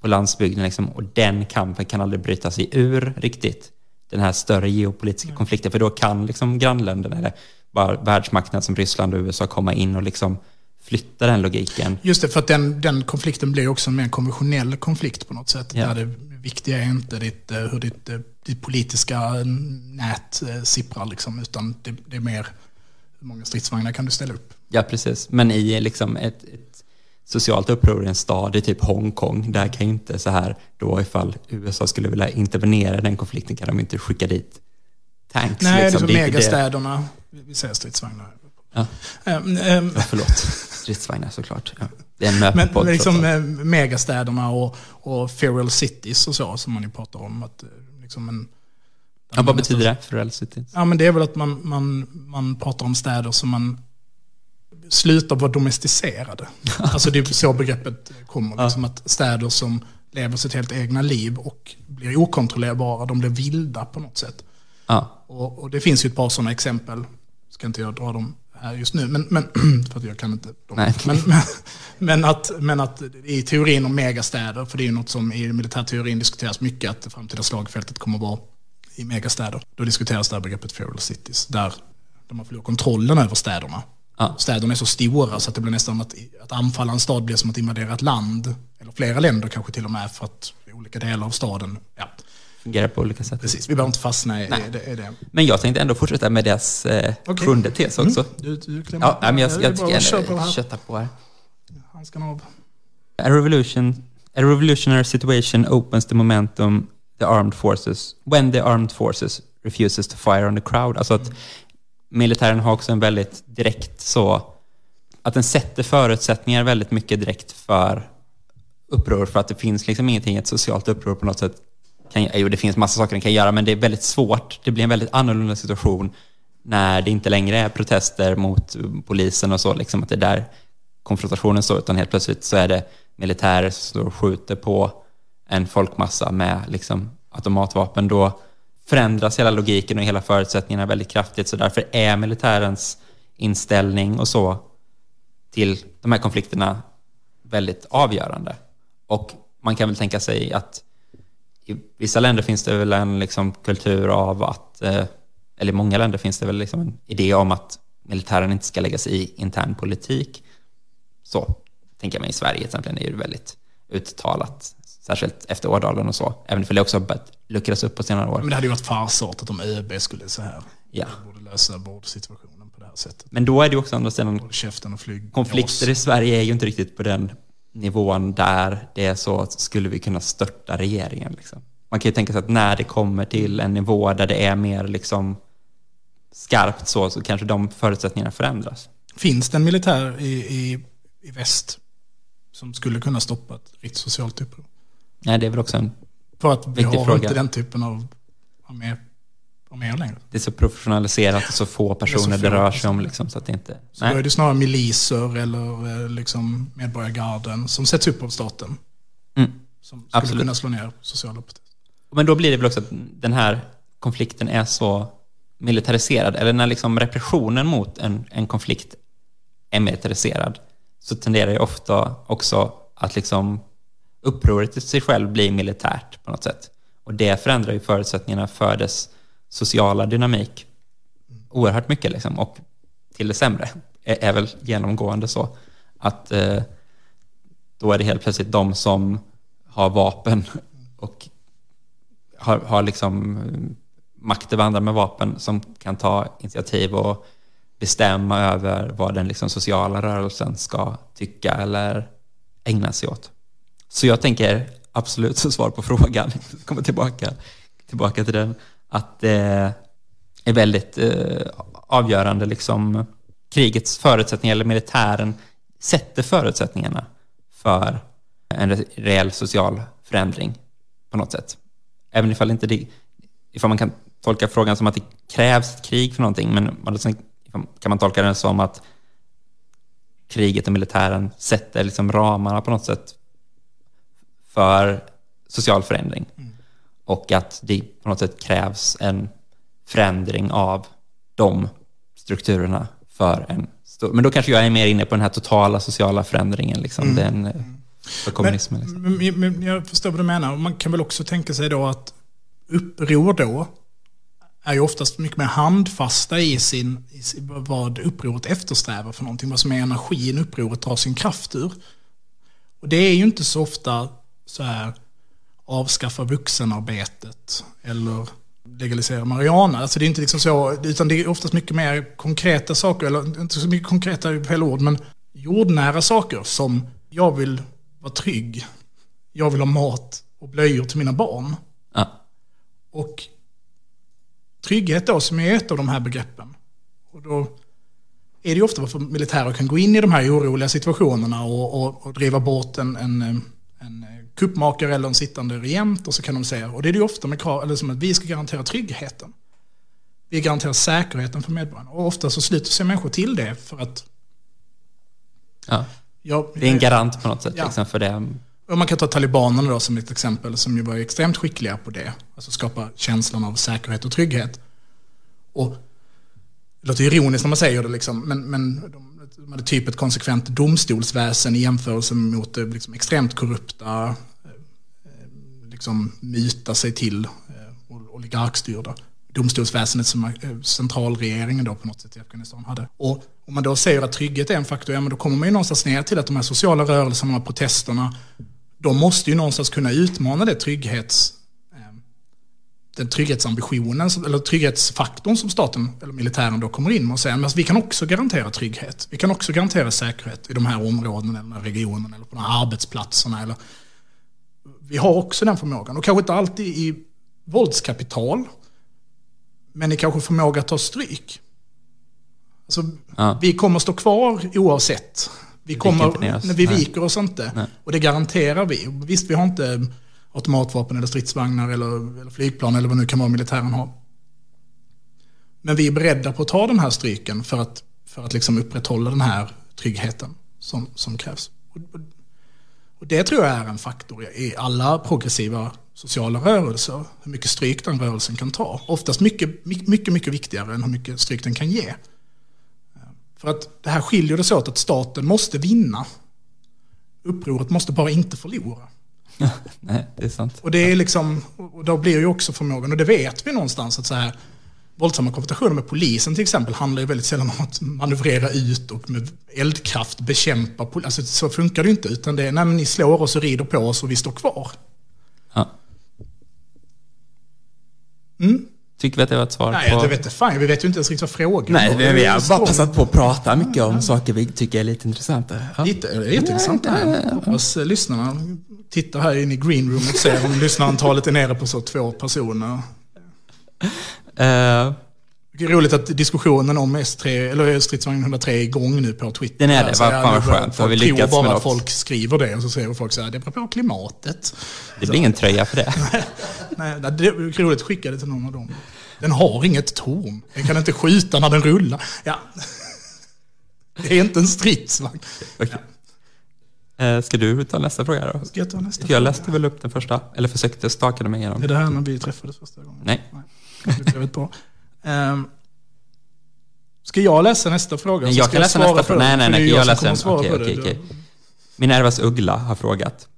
på landsbygden. Liksom, och den kampen kan aldrig bryta sig ur riktigt. Den här större geopolitiska konflikten, för då kan liksom grannländerna, eller bara världsmakterna som Ryssland och USA komma in och liksom flytta den logiken. Just det, för att den, den konflikten blir också en mer konventionell konflikt på något sätt. Ja. Där det viktiga är inte ditt, eh, hur ditt, eh, ditt politiska nät eh, sipprar, liksom, utan det, det är mer hur många stridsvagnar kan du ställa upp. Ja, precis. Men i liksom ett, ett socialt uppror i en stad i typ Hongkong, där kan ju inte så här, då ifall USA skulle vilja intervenera i den konflikten kan de inte skicka dit tanks. Nej, liksom. det är inte megastäderna. Vi säger stridsvagnar. Ja. Ehm, ehm, Ja, förlåt. Stridsvagnar såklart. Ja. Det är en Men, möpodd. men liksom eh, megastäderna och, och feral cities och så, som man ju pratar om. Att, eh, liksom en, ja, vad betyder det Real City? Ja, men det är väl att man, man, man pratar om städer som man slutar vara domesticerade. Alltså det är så begreppet kommer. Liksom att städer som lever sitt helt egna liv och blir okontrollerbara, de blir vilda på något sätt. Ja. Och, och det finns ju ett par sådana exempel. Ska inte jag dra dem just nu, men, men, för att jag kan inte dem. Men, men, men, att, men att i teorin om megastäder, för det är ju något som i militärteorin diskuteras mycket, att det framtida slagfältet kommer att vara i megastäder. Då diskuteras det här begreppet feral cities, där de har förlorat kontrollen över städerna. Ja. Städerna är så stora så att det blir nästan att, att anfalla en stad blir som att invadera ett land, eller flera länder kanske till och med, för att olika delar av staden, ja, Fungerar på olika sätt. precis. Vi behöver inte fastna i, Nej. det, det. Men jag tänkte ändå fortsätta med deras eh, Okej. sjunde tes också. Mm. Du, du klämmer Ja, men jag, jag bra, tycker kör på det ändå här. kötta på här. Handskarna av. A revolution, a revolutionary situation opens the momentum the armed forces, when the armed forces refuses to fire on the crowd. Alltså att militären har också en väldigt direkt så, att den sätter förutsättningar väldigt mycket direkt för uppror, för att det finns liksom ingenting, ett socialt uppror på något sätt. Kan, jo, det finns massa saker den kan göra, men det är väldigt svårt. Det blir en väldigt annorlunda situation när det inte längre är protester mot polisen och så, liksom att det är där konfrontationen står, utan helt plötsligt så är det militärer som står och skjuter på en folkmassa med liksom automatvapen. Då förändras hela logiken och hela förutsättningarna väldigt kraftigt, så därför är militärens inställning och så till de här konflikterna väldigt avgörande. Och man kan väl tänka sig att i vissa länder finns det väl en liksom kultur av att, eh, eller i många länder finns det väl liksom en idé om att militären inte ska lägga sig i intern politik. Så tänker jag mig i Sverige till exempel är det väldigt uttalat, särskilt efter Ådalen och så. Även för det också har börjat luckras upp på senare år. Men det hade ju varit farsartat om ÖB skulle så här. Ja. Borde lösa vårdsituationen på det här sättet. Men då är det ju också andra sidan konflikter i Sverige är ju inte riktigt på den nivån där det är så att skulle vi kunna störta regeringen. Liksom. Man kan ju tänka sig att när det kommer till en nivå där det är mer liksom skarpt så, så kanske de förutsättningarna förändras. Finns det en militär i, i, i väst som skulle kunna stoppa ett riktigt socialt uppror? Nej, det är väl också en, För att vi har fråga. inte den typen av armé, arméer längre. det är så professionaliserat och så få personer få det rör sig om. Liksom, så att det inte... Så då är Nej. det snarare miliser eller eh, liksom medborgargarden som sätts upp av staten. Mm. Som skulle Absolut. kunna slå ner sociala protester. Men då blir det väl också att den här konflikten är så militariserad, eller när liksom repressionen mot en, en konflikt är militariserad, så tenderar ju ofta också att liksom upproret i sig själv blir militärt på något sätt. Och det förändrar ju förutsättningarna för dess sociala dynamik oerhört mycket liksom, och till det sämre. Är, är väl genomgående så att eh, då är det helt plötsligt de som har vapen och har, har liksom eh, makt över andra med vapen som kan ta initiativ och bestämma över vad den liksom sociala rörelsen ska tycka eller ägna sig åt. Så jag tänker absolut som svar på frågan, komma tillbaka, tillbaka till den, att det är väldigt eh, avgörande liksom krigets förutsättningar, eller militären sätter förutsättningarna för en reell social förändring på något sätt. Även ifall inte det, ifall man kan tolka frågan som att det krävs ett krig för någonting, men liksom, kan man tolka den som att kriget och militären sätter liksom ramarna på något sätt för social förändring. Mm. Och att det på något sätt krävs en förändring av de strukturerna för en stor... Men då kanske jag är mer inne på den här totala sociala förändringen, liksom, den, eh, för kommunismen. Liksom. Men, men, men jag förstår vad du menar. Man kan väl också tänka sig då att uppror då är ju oftast mycket mer handfasta i sin, i vad upproret eftersträvar för någonting. Vad som är energin upproret tar sin kraft ur. Och det är ju inte så ofta så här avskaffa vuxenarbetet eller legalisera marijuana. Alltså det är inte liksom så, utan det är oftast mycket mer konkreta saker, eller inte så mycket konkreta är fel ord, men jordnära saker som jag vill vara trygg, jag vill ha mat och blöjor till mina barn. Ja. Och trygghet då som är ett av de här begreppen. Och då är det ju ofta varför militärer kan gå in i de här oroliga situationerna och, och, och driva bort en, en, en kuppmakare eller en sittande regent och så kan de säga, och det är det ju ofta med krav, eller som att vi ska garantera tryggheten. Vi garanterar säkerheten för medborgarna. Och ofta så sluter sig människor till det för att Ja. jag, Det är en garant på något sätt Ja. liksom, för det. Och man kan ta talibanerna då som ett exempel som ju var extremt skickliga på det. Alltså skapa känslan av säkerhet och trygghet. Och det låter ironiskt när man säger det liksom, men, men de, de hade typ ett konsekvent domstolsväsen i jämförelse mot det liksom extremt korrupta, eh, liksom muta sig till eh, oligarkstyrda domstolsväsendet som eh, centralregeringen då på något sätt i Afghanistan hade. Och om man då säger att trygghet är en faktor, ja men då kommer man ju någonstans ner till att de här sociala rörelserna, och protesterna, de måste ju någonstans kunna utmana det trygghets, eh, den trygghetsambitionen, eller trygghetsfaktorn som staten eller militären då kommer in med och säger men alltså, vi kan också garantera trygghet. Vi kan också garantera säkerhet i de här områdena, eller den här regionen, eller på de här arbetsplatserna. Eller, vi har också den förmågan, och kanske inte alltid i våldskapital, men i kanske förmåga att ta stryk. Alltså, Ja. Vi kommer stå kvar oavsett. Vi, kommer, vi Nej. viker oss inte. Nej. Och det garanterar vi. Visst, vi har inte automatvapen eller stridsvagnar eller, eller flygplan eller vad nu kan vara militären har. Men vi är beredda på att ta den här stryken för att, för att liksom upprätthålla den här tryggheten som, som krävs. Och, och, det tror jag är en faktor i alla progressiva sociala rörelser. Hur mycket stryk den rörelsen kan ta. Oftast mycket, mycket, mycket, mycket viktigare än hur mycket stryk den kan ge. För att det här skiljer det sig åt att staten måste vinna. Upproret måste bara inte förlora. Nej, det är sant. Och det är liksom, och då blir ju också förmågan, och det vet vi någonstans att så här, våldsamma konfrontationer med polisen till exempel handlar ju väldigt sällan om att manövrera ut och med eldkraft bekämpa polisen. Alltså så funkar det ju inte, utan det är när ni slår oss och rider på oss och vi står kvar. Ja. Mm. Tycker vi att det var ett svar Nej, på... det vet inte fan, vi vet ju inte ens riktigt vad frågan Nej, vi, vi har bara passat på att prata mycket om saker vi tycker är lite intressanta. Ja. Lite, det är jätteintressant det här. Hoppas eh, lyssnarna tittar här in i green room och ser om lyssnarantalet är nere på så två personer. Eh, Det är roligt att diskussionen om S3, eller stridsvagn 103 är igång nu på Twitter. Den är det. Vad fan vad skönt. Har vi folk tror lyckats bara att folk skriver det och så säger folk så här, det beror på klimatet. det blir ingen tröja för det. Nej, det är roligt att skicka det till någon av dem. Den har inget torn. Den kan inte skjuta när den rullar. Ja. Det är inte en stridsvagn. Okej. Eh, ska du ta nästa fråga då? Ska jag ta nästa? Jag läste väl upp den första, eller försökte staka mig igenom. Är det här när vi träffades första gången? Nej. Det ett bra. Ehm, ska jag läsa nästa fråga? Nej, Så jag ska kan läsa nästa på fråga. Nej, nej, nej. Jag jag läser en. Okej, på okej, okej. Minervas Uggla har frågat.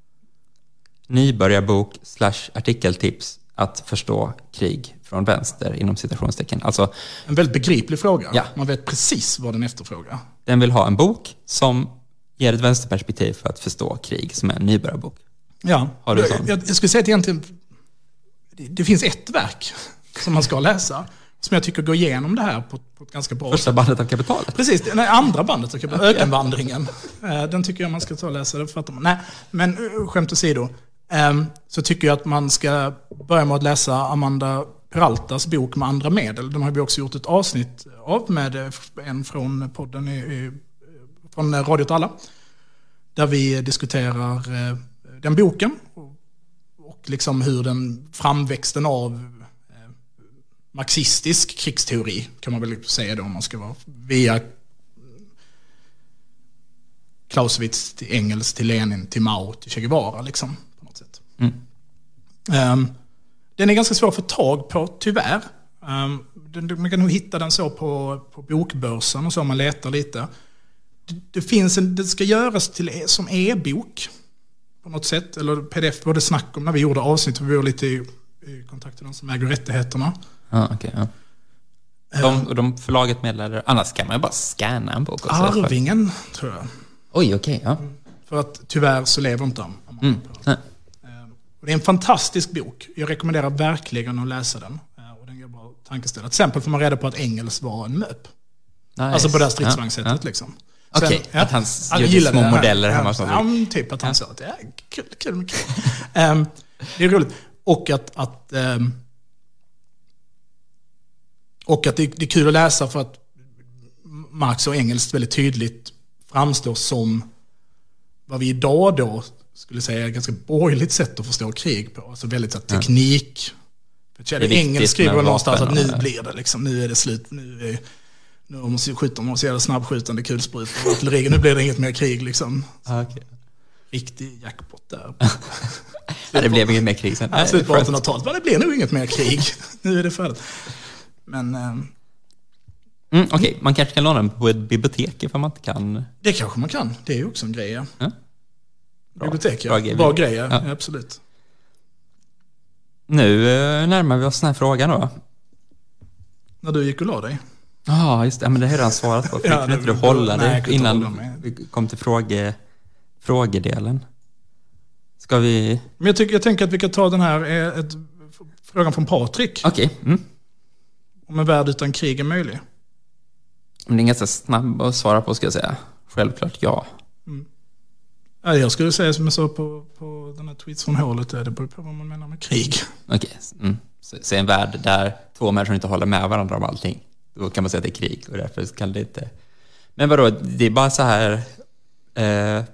Nybörjarbok slash artikeltips att förstå krig från vänster inom citationstecken. Alltså, En väldigt begriplig fråga. Ja. Man vet precis vad den efterfrågar. den vill ha en bok som ger ett vänsterperspektiv för att förstå krig, som är en nybörjarbok. Ja. Har du jag, sån? jag, jag skulle säga att egentligen, det finns ett verk som man ska läsa, som jag tycker går igenom det här på, på ett ganska bra sätt. Första bandet av kapitalet. Precis, nej, andra bandet, okay, Ökenvandringen. Eh, Den tycker jag man ska ta och läsa. Det fattar man. Nej, men eh, skämt åsido. ehm, Så tycker jag att man ska börja med att läsa Amanda Peraltas bok med andra medel. Den har vi också gjort ett avsnitt av med eh, en från podden i, i, från Radio åt alla. Där vi diskuterar den boken och, liksom hur den framväxten av marxistisk krigsteori kan man väl säga då om man ska vara. Via Clausewitz till Engels till Lenin till Mao till Che Guevara liksom. På något sätt. Mm. Ehm, den är ganska svår att få tag på, tyvärr. Um, man kan nog hitta den så på, på bokbörsen och så om man letar lite. Det, det finns en, det ska göras till, e- som e-bok på något sätt. Eller pdf, var det snack om när vi gjorde avsnitt. Vi var lite i, i kontakt med de som äger rättigheterna. Ja, okej. ja. De, och de förlaget meddelade, annars kan man ju bara scanna en bok också. Arvingen, tror jag. Oj, okej. ja. För att tyvärr så lever inte de. Mm. Nej. Och det är en fantastisk bok. Jag rekommenderar verkligen att läsa den. Eh, Och den ger bra tankeställare. Till exempel får man reda på att Engels var en MÖP. Nice. Alltså på det här stridsvagnssättet Ja, ja. liksom. Okej, Sen- att han gjorde små modeller hemma ja. Ja, typ att han sa att det är kul, kul kul. Ehm, det är roligt. Och att, att, ehm, och att det, det är kul att läsa för att Marx och Engels väldigt tydligt framstår som vad vi idag då skulle säga är ett ganska borgerligt sätt att förstå krig på. Alltså väldigt så här, teknik. För Det är viktigt Engels skriver väl någonstans att nu blir det liksom, nu är det slut. Nu är, nu har man skjuter man så jävla snabbskjutande kulsprutor och artilleri. Nu blir det inget mer krig liksom. Ja, okej. Riktig jackpot där. Ja, det blev inget mer krig sen. Nej, Slutet på skönt. 1800-talet. Men det blir nog inget mer krig. nu är det färdigt. Men ehm, Mm, Okej, man kanske kan låna den på ett bibliotek ifall man inte kan. det kanske man kan. Det är ju också en grej. Ja. Ja. Bra. Bibliotek, ja. Bra Bra, grej. grej, ja. Ja. Absolut. Nu eh, närmar vi oss den här frågan då. När du gick och la dig. Ja, just det. Men det har jag redan svarat på. För Ja, kunde inte du hålla dig innan vi kom till fråge, frågedelen? Ska vi... Men jag, tycker, jag tänker att vi kan ta den här eh, ett, frågan från Patrik. Okej. Mm. Om en värld utan krig är möjlig. Men det är ganska snabb att svara på ska jag säga. Självklart ja. Ja, jag skulle säga som jag sa på, på den här tweets från hålet. Det beror på vad man menar med krig. Okej. Mm. Så, så en värld där två människor inte håller med varandra om allting. Då kan man säga att det är krig och därför kan det inte... Men vadå, det är bara så här... Eh,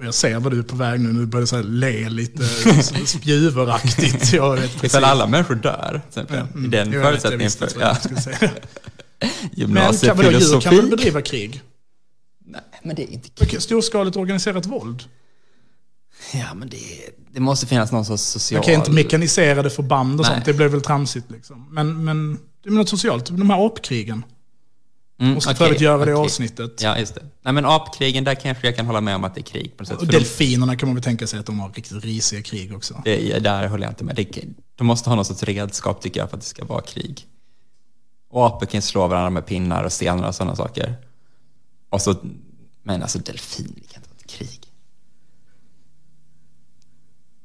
jag ser vad du är på väg nu. Nu börjar här le lite spjuveraktigt. Jag vet precis. ifall alla människor dör, till exempel. Mm, I den jag vet, jag förutsättningen visste för ja. Men kan, vadå, djur kan väl bedriva krig? Nej, men det är inte krig. Storskaligt organiserat våld. Ja, men det, det måste finnas någon sorts social... Okej, inte mekaniserade förband och Nej. sånt. Det blev väl tramsigt liksom. Men, men det är något socialt. De här apkrigen. Mm, Måste okej, för övrigt göra det i okej. avsnittet. Ja, just det. Nej, men apkrigen, där kanske jag kan hålla med om att det är krig på något sätt. Och delfinerna kan man väl tänka sig att de har riktigt risiga krig också. det, där håller jag inte med. Det, de måste ha någon sorts redskap, tycker jag, för att det ska vara krig. Och apor kan slå varandra med pinnar och stenar och sådana saker. Och så, men alltså delfiner, det kan inte vara ett krig.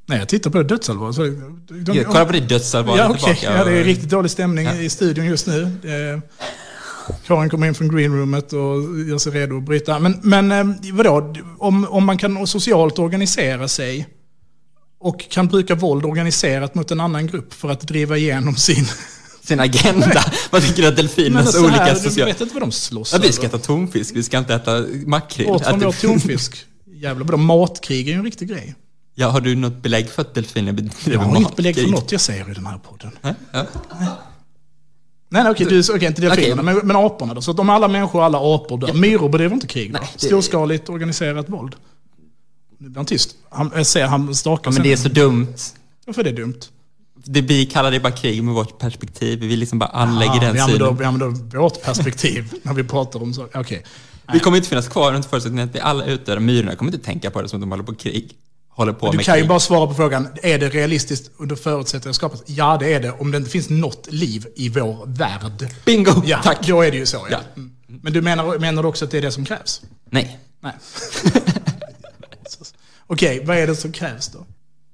Nej, jag tittar på det dödsallvar. Så de, de, Jag kollar på ditt dödsallvar Ja, tillbaka. okej. Ja, det är riktigt dålig stämning Ja. i studion just nu. Karin kommer in från greenroomet och gör sig redo att bryta. Men, men eh, vadå, om, om man kan socialt organisera sig och kan bruka våld organiserat mot en annan grupp för att driva igenom sin... Sin agenda. Vad tycker du att delfinernas så olika här, du sociala... vet inte vad de slåss Ja, vi ska äta tonfisk, vi ska inte äta makrill. Bort från vår tonfisk. Jävlar, vadå, matkrig är ju en riktig grej. Ja, har du något belägg för att delfiner Jag bedriver har inget belägg för matkrig? något jag säger i den här podden. Ja, ja. Nej, nej okej, du, okej, inte delfinerna, Okej. men, men aporna då. Så att om alla människor och alla apor dör, myror bedriver inte krig? Nej, det- Storskaligt organiserat våld? Nu blir han tyst. Han, jag ser han stakar Ja, men det är så dumt. Varför är det dumt? Det, vi kallar det bara krig med vårt perspektiv. Vi liksom bara anlägger Ah, den vi, synen. använder, vi använder vårt perspektiv när vi pratar om saker. Okej. Vi kommer inte finnas kvar under förutsättning att vi alla ute. Myrorna kommer inte tänka på det som att de håller på krig. Håller på Du med kan ju krig. bara svara på frågan, är det realistiskt under förutsättning att skapas? Ja, det är det. Om det inte finns något liv i vår värld. Bingo! Ja, Tack! då är det ju så. Ja. Ja. Mm. Men du menar, menar du också att det är det som krävs? Nej. Nej. Okej, vad är det som krävs då?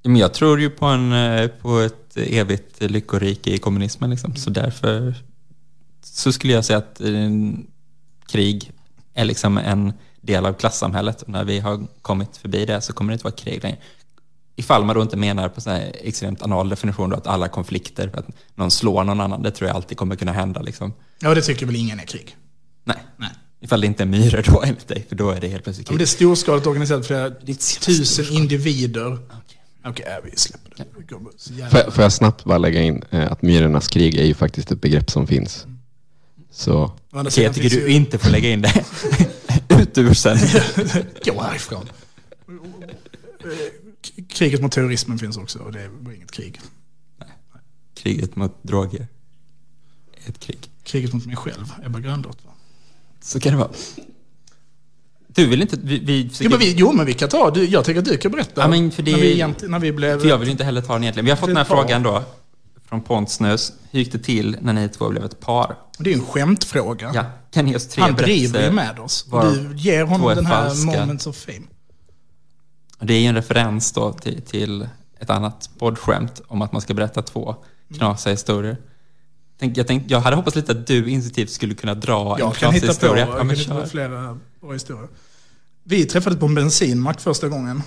Men jag tror ju på, en, eh, på ett evigt lyckorike i kommunismen. Liksom. Så därför så skulle jag säga att eh, krig är liksom en del av klassamhället. Och när vi har kommit förbi det så kommer det inte vara krig längre. Ifall man då inte menar på så här extremt anal definition då att alla konflikter, att någon slår någon annan, det tror jag alltid kommer kunna hända. Liksom. Ja, det tycker väl ingen är krig? Nej. Nej. Ifall det inte är myror då enligt dig, för då är det helt plötsligt Ja, men krig. det är storskaligt organiserat flera Det är så tusen storskaligt. individer. Okej. Okej, äh, vi släpper det. Så jävla- Får, jag- får jag snabbt bara lägga in eh, att myrornas krig är ju faktiskt ett begrepp som finns. Så Å andra Okej, jag tycker du inte får lägga in det. Ut ur sen. Gå härifrån. Kriget mot terrorismen finns också och det var inget krig. Kriget mot droger. Ett krig. Kriget mot mig själv, Ebba Grönlott. Så kan det vara. Du vill inte... Vi, vi Jo, men vi, jo, men vi kan ta, du, jag tänker att du kan berätta. Ja, men för det- när, vi, när vi blev... För jag vill inte heller ta den egentligen. Vi har fått den här frågan då. Från Pontsnus. Hur gick det till när ni två blev ett par? Det är ju en skämtfråga. Ja, kan ge Han driver ju med oss. Du ger honom den här falska. moments of fame. Det är ju en referens då till, till ett annat poddskämt om att man ska berätta två knasiga historier. Tänk, jag, tänkte, jag hade hoppats lite att du initiativt skulle kunna dra en Jag kan knasig hitta på, historia. jag Ja, kan hitta på flera bra historier. Vi träffades på en bensinmack första gången.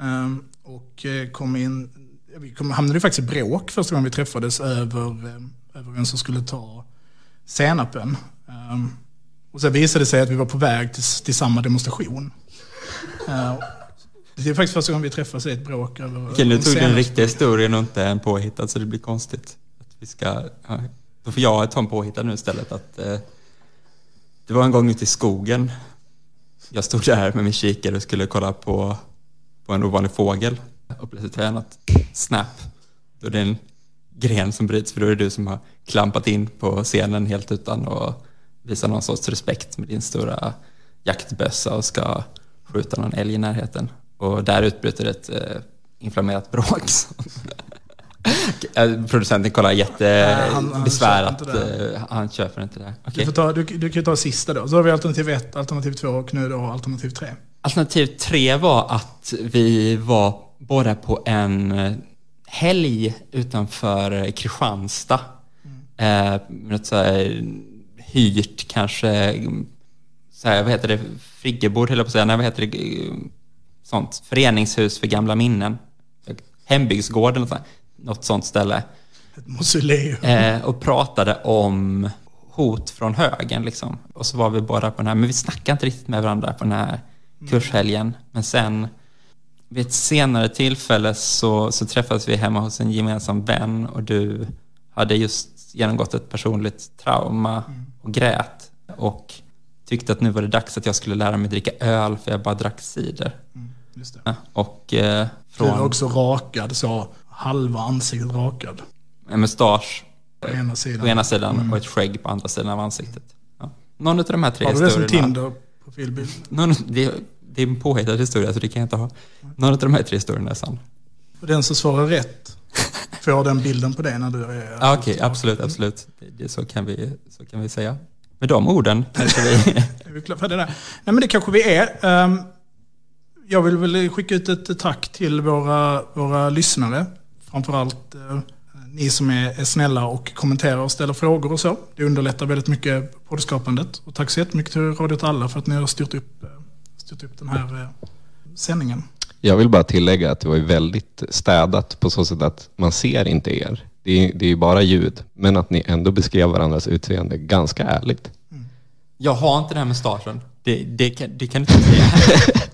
ehm, Och eh, kom in, vi kom, hamnade ju faktiskt i bråk första gången vi träffades över, eh, över vem som skulle ta senapen. Ehm, Och sen visade det sig att vi var på väg till, till samma demonstration. Ehm, Det är faktiskt första gången vi träffas i ett bråk över Okej, nu tog du den riktiga historien och inte en påhittad så det blir konstigt. Att vi ska, ja, då får jag ta en påhittad nu istället. Att, eh, det var en gång ute i skogen. Jag stod där med min kikare och skulle kolla på, på en ovanlig fågel. Och plötsligt har jag något snap. Då är det en gren som bryts för då är det du som har klampat in på scenen helt utan att visa någon sorts respekt med din stora jaktbössa och ska skjuta någon älg i närheten. Och där utbryter ett eh, inflammerat bråk. Eh, Producenten kollar Nej, han- han jättebesvärat. köper inte det. eh, Han köper inte det. Du, Okej. får ta, du, du kan ju ta sista då. Så har vi alternativ 1, alternativ 2 och nu då alternativ 3. Alternativ tre var att vi var båda på en eh, helg utanför eh, Kristianstad. Eh, något så här hyrt kanske, mm, så här, vad heter det, friggebod höll jag på att säga, nej vad heter det, Eh, sånt, föreningshus för gamla minnen. Hembygdsgård eller något, sånt, något sånt ställe. Ett mausoleum. Eh, och pratade om hot från högen liksom. Och så var vi båda på den här, men vi snackade inte riktigt med varandra på den här kurshelgen. Men sen vid ett senare tillfälle så, så träffades vi hemma hos en gemensam vän och du hade just genomgått ett personligt trauma och grät. Och tyckte att nu var det dags att jag skulle lära mig dricka öl för jag bara drack cider. Ja, Och eh, Du var från också rakad, så halva ansiktet rakad. en mustasch På ena sidan. på ena sidan och ett skägg på andra sidan av ansiktet. Ja. Någon av de här tre Har du det som historierna. Tinder-profilbild? Någon, det, det är en påhittad historia så det kan jag inte ha. Någon av de här tre historierna är sann. Och den som svarar rätt får den bilden på dig när du är... Ja, Okej, absolut, absolut. Det, så, kan vi, så kan vi säga. Med de orden kanske vi... Är vi klara för det där? Nej men det kanske vi är. Ehm, Jag vill väl skicka ut ett tack till våra, våra lyssnare. Framförallt eh, ni som är, är snälla och kommenterar och ställer frågor och så. Det underlättar väldigt mycket poddskapandet. Och tack så jättemycket till Radio åt alla för att ni har styrt upp, styrt upp den här eh, sändningen. jag vill bara tillägga att det var ju väldigt städat på så sätt att man ser inte er. Det är, det är ju bara ljud, men att ni ändå beskrev varandras utseende ganska ärligt. Jag har inte den här mustaschen. Det, det, kan, det kan du inte säga.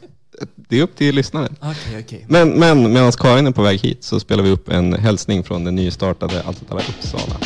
Det är upp till lyssnaren. Okej, okej. Men, men medan Karin är på väg hit så spelar vi upp en hälsning från den nystartade alla Uppsala.